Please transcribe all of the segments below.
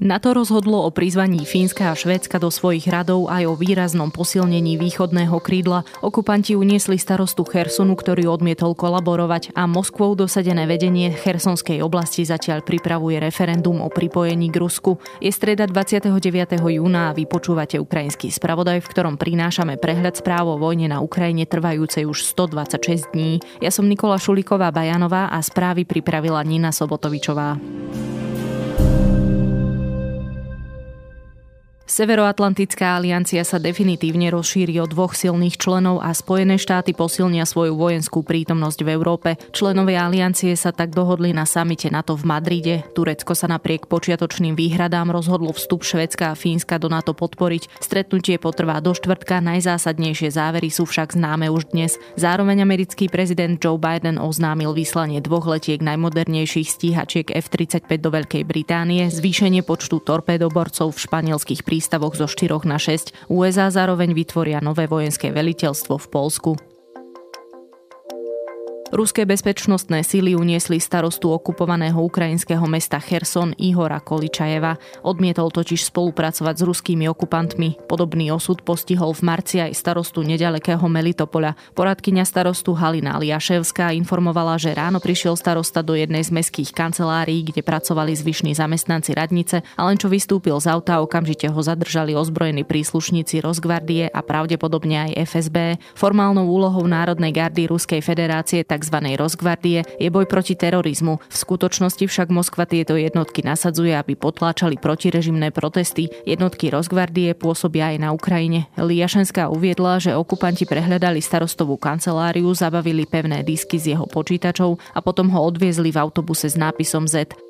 NATO rozhodlo o prizvaní Fínska a Švédska do svojich radov aj o výraznom posilnení východného krídla. Okupanti uniesli starostu Chersonu, ktorý odmietol kolaborovať a Moskvou dosadené vedenie Chersonskej oblasti zatiaľ pripravuje referendum o pripojení k Rusku. Je streda 29. júna a vypočúvate ukrajinský spravodaj, v ktorom prinášame prehľad správ o vojne na Ukrajine trvajúcej už 126 dní. Ja som Nikola Šuliková Bajanová a správy pripravila Nina Sobotovičová. Severoatlantická aliancia sa definitívne rozšíri o dvoch silných členov a Spojené štáty posilnia svoju vojenskú prítomnosť v Európe. Členové aliancie sa tak dohodli na samite NATO v Madride. Turecko sa napriek počiatočným výhradám rozhodlo vstup Švedska a Fínska do NATO podporiť. Stretnutie potrvá do štvrtka, najzásadnejšie závery sú však známe už dnes. Zároveň americký prezident Joe Biden oznámil vyslanie dvoch letiek najmodernejších stíhačiek F-35 do Veľkej Británie, zvýšenie počtu torpédoborcov v španielských prístavoch prístavoch zo 4 na 6. USA zároveň vytvoria nové vojenské veliteľstvo v Polsku. Ruské bezpečnostné sily uniesli starostu okupovaného ukrajinského mesta Cherson Ihora Količajeva. Odmietol totiž spolupracovať s ruskými okupantmi. Podobný osud postihol v marci aj starostu nedalekého Melitopoľa. Poradkyňa starostu Halina Liaševská informovala, že ráno prišiel starosta do jednej z mestských kancelárií, kde pracovali zvyšní zamestnanci radnice a len čo vystúpil z auta, okamžite ho zadržali ozbrojení príslušníci Rozgvardie a pravdepodobne aj FSB. Formálnou úlohou Národnej gardy Ruskej federácie tak tzv. rozgvardie je boj proti terorizmu. V skutočnosti však Moskva tieto jednotky nasadzuje, aby potláčali protirežimné protesty. Jednotky rozgvardie pôsobia aj na Ukrajine. Liašenská uviedla, že okupanti prehľadali starostovú kanceláriu, zabavili pevné disky z jeho počítačov a potom ho odviezli v autobuse s nápisom Z.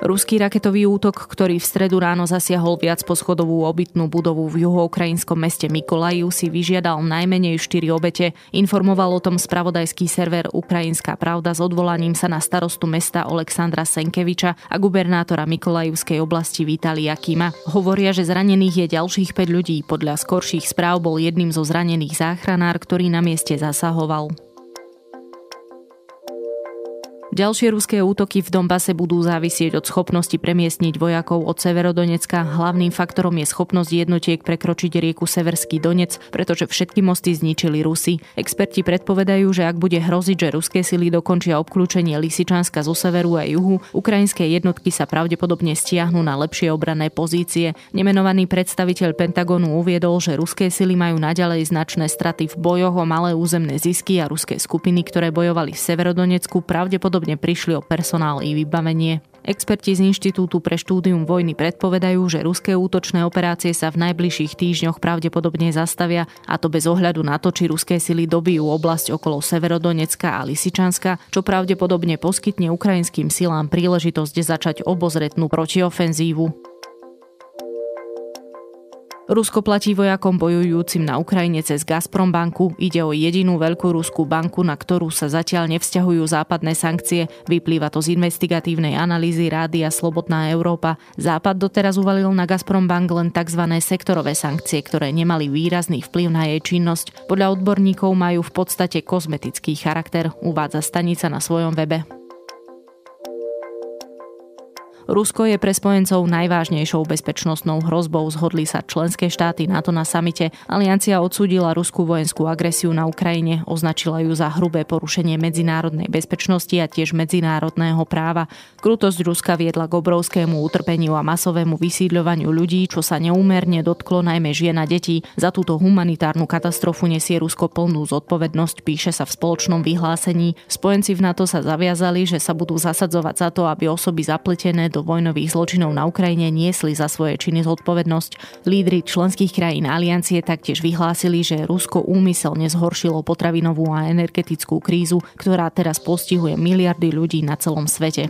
Ruský raketový útok, ktorý v stredu ráno zasiahol viac poschodovú obytnú budovu v juhoukrajinskom meste Mikolaju, si vyžiadal najmenej 4 obete. Informoval o tom spravodajský server Ukrajinská pravda s odvolaním sa na starostu mesta Alexandra Senkeviča a gubernátora Mikolajivskej oblasti Vitalia Kima. Hovoria, že zranených je ďalších 5 ľudí. Podľa skorších správ bol jedným zo zranených záchranár, ktorý na mieste zasahoval. Ďalšie ruské útoky v Donbase budú závisieť od schopnosti premiestniť vojakov od Severodonecka. Hlavným faktorom je schopnosť jednotiek prekročiť rieku Severský Donec, pretože všetky mosty zničili Rusy. Experti predpovedajú, že ak bude hroziť, že ruské sily dokončia obklúčenie Lisičanska zo severu a juhu, ukrajinské jednotky sa pravdepodobne stiahnu na lepšie obrané pozície. Nemenovaný predstaviteľ Pentagonu uviedol, že ruské sily majú naďalej značné straty v bojoch o malé územné zisky a ruské skupiny, ktoré bojovali v Severodonecku, pravdepodobne pravdepodobne prišli o personál i vybavenie. Experti z Inštitútu pre štúdium vojny predpovedajú, že ruské útočné operácie sa v najbližších týždňoch pravdepodobne zastavia, a to bez ohľadu na to, či ruské sily dobijú oblasť okolo Severodonecka a Lisičanska, čo pravdepodobne poskytne ukrajinským silám príležitosť začať obozretnú protiofenzívu. Rusko platí vojakom bojujúcim na Ukrajine cez Gazprom banku. Ide o jedinú veľkú ruskú banku, na ktorú sa zatiaľ nevzťahujú západné sankcie. Vyplýva to z investigatívnej analýzy Rádia Slobodná Európa. Západ doteraz uvalil na Gazprom bank len tzv. sektorové sankcie, ktoré nemali výrazný vplyv na jej činnosť. Podľa odborníkov majú v podstate kozmetický charakter, uvádza stanica na svojom webe. Rusko je pre spojencov najvážnejšou bezpečnostnou hrozbou, zhodli sa členské štáty NATO na samite. Aliancia odsúdila ruskú vojenskú agresiu na Ukrajine, označila ju za hrubé porušenie medzinárodnej bezpečnosti a tiež medzinárodného práva. Krutosť Ruska viedla k obrovskému utrpeniu a masovému vysídľovaniu ľudí, čo sa neúmerne dotklo najmä žien a detí. Za túto humanitárnu katastrofu nesie Rusko plnú zodpovednosť, píše sa v spoločnom vyhlásení. Spojenci v NATO sa zaviazali, že sa budú zasadzovať za to, aby osoby zapletené do vojnových zločinov na Ukrajine niesli za svoje činy zodpovednosť. Lídry členských krajín aliancie taktiež vyhlásili, že Rusko úmyselne zhoršilo potravinovú a energetickú krízu, ktorá teraz postihuje miliardy ľudí na celom svete.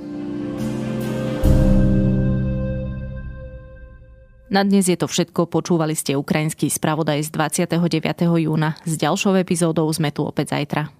Na dnes je to všetko. Počúvali ste ukrajinský spravodaj z 29. júna. S ďalšou epizódou sme tu opäť zajtra.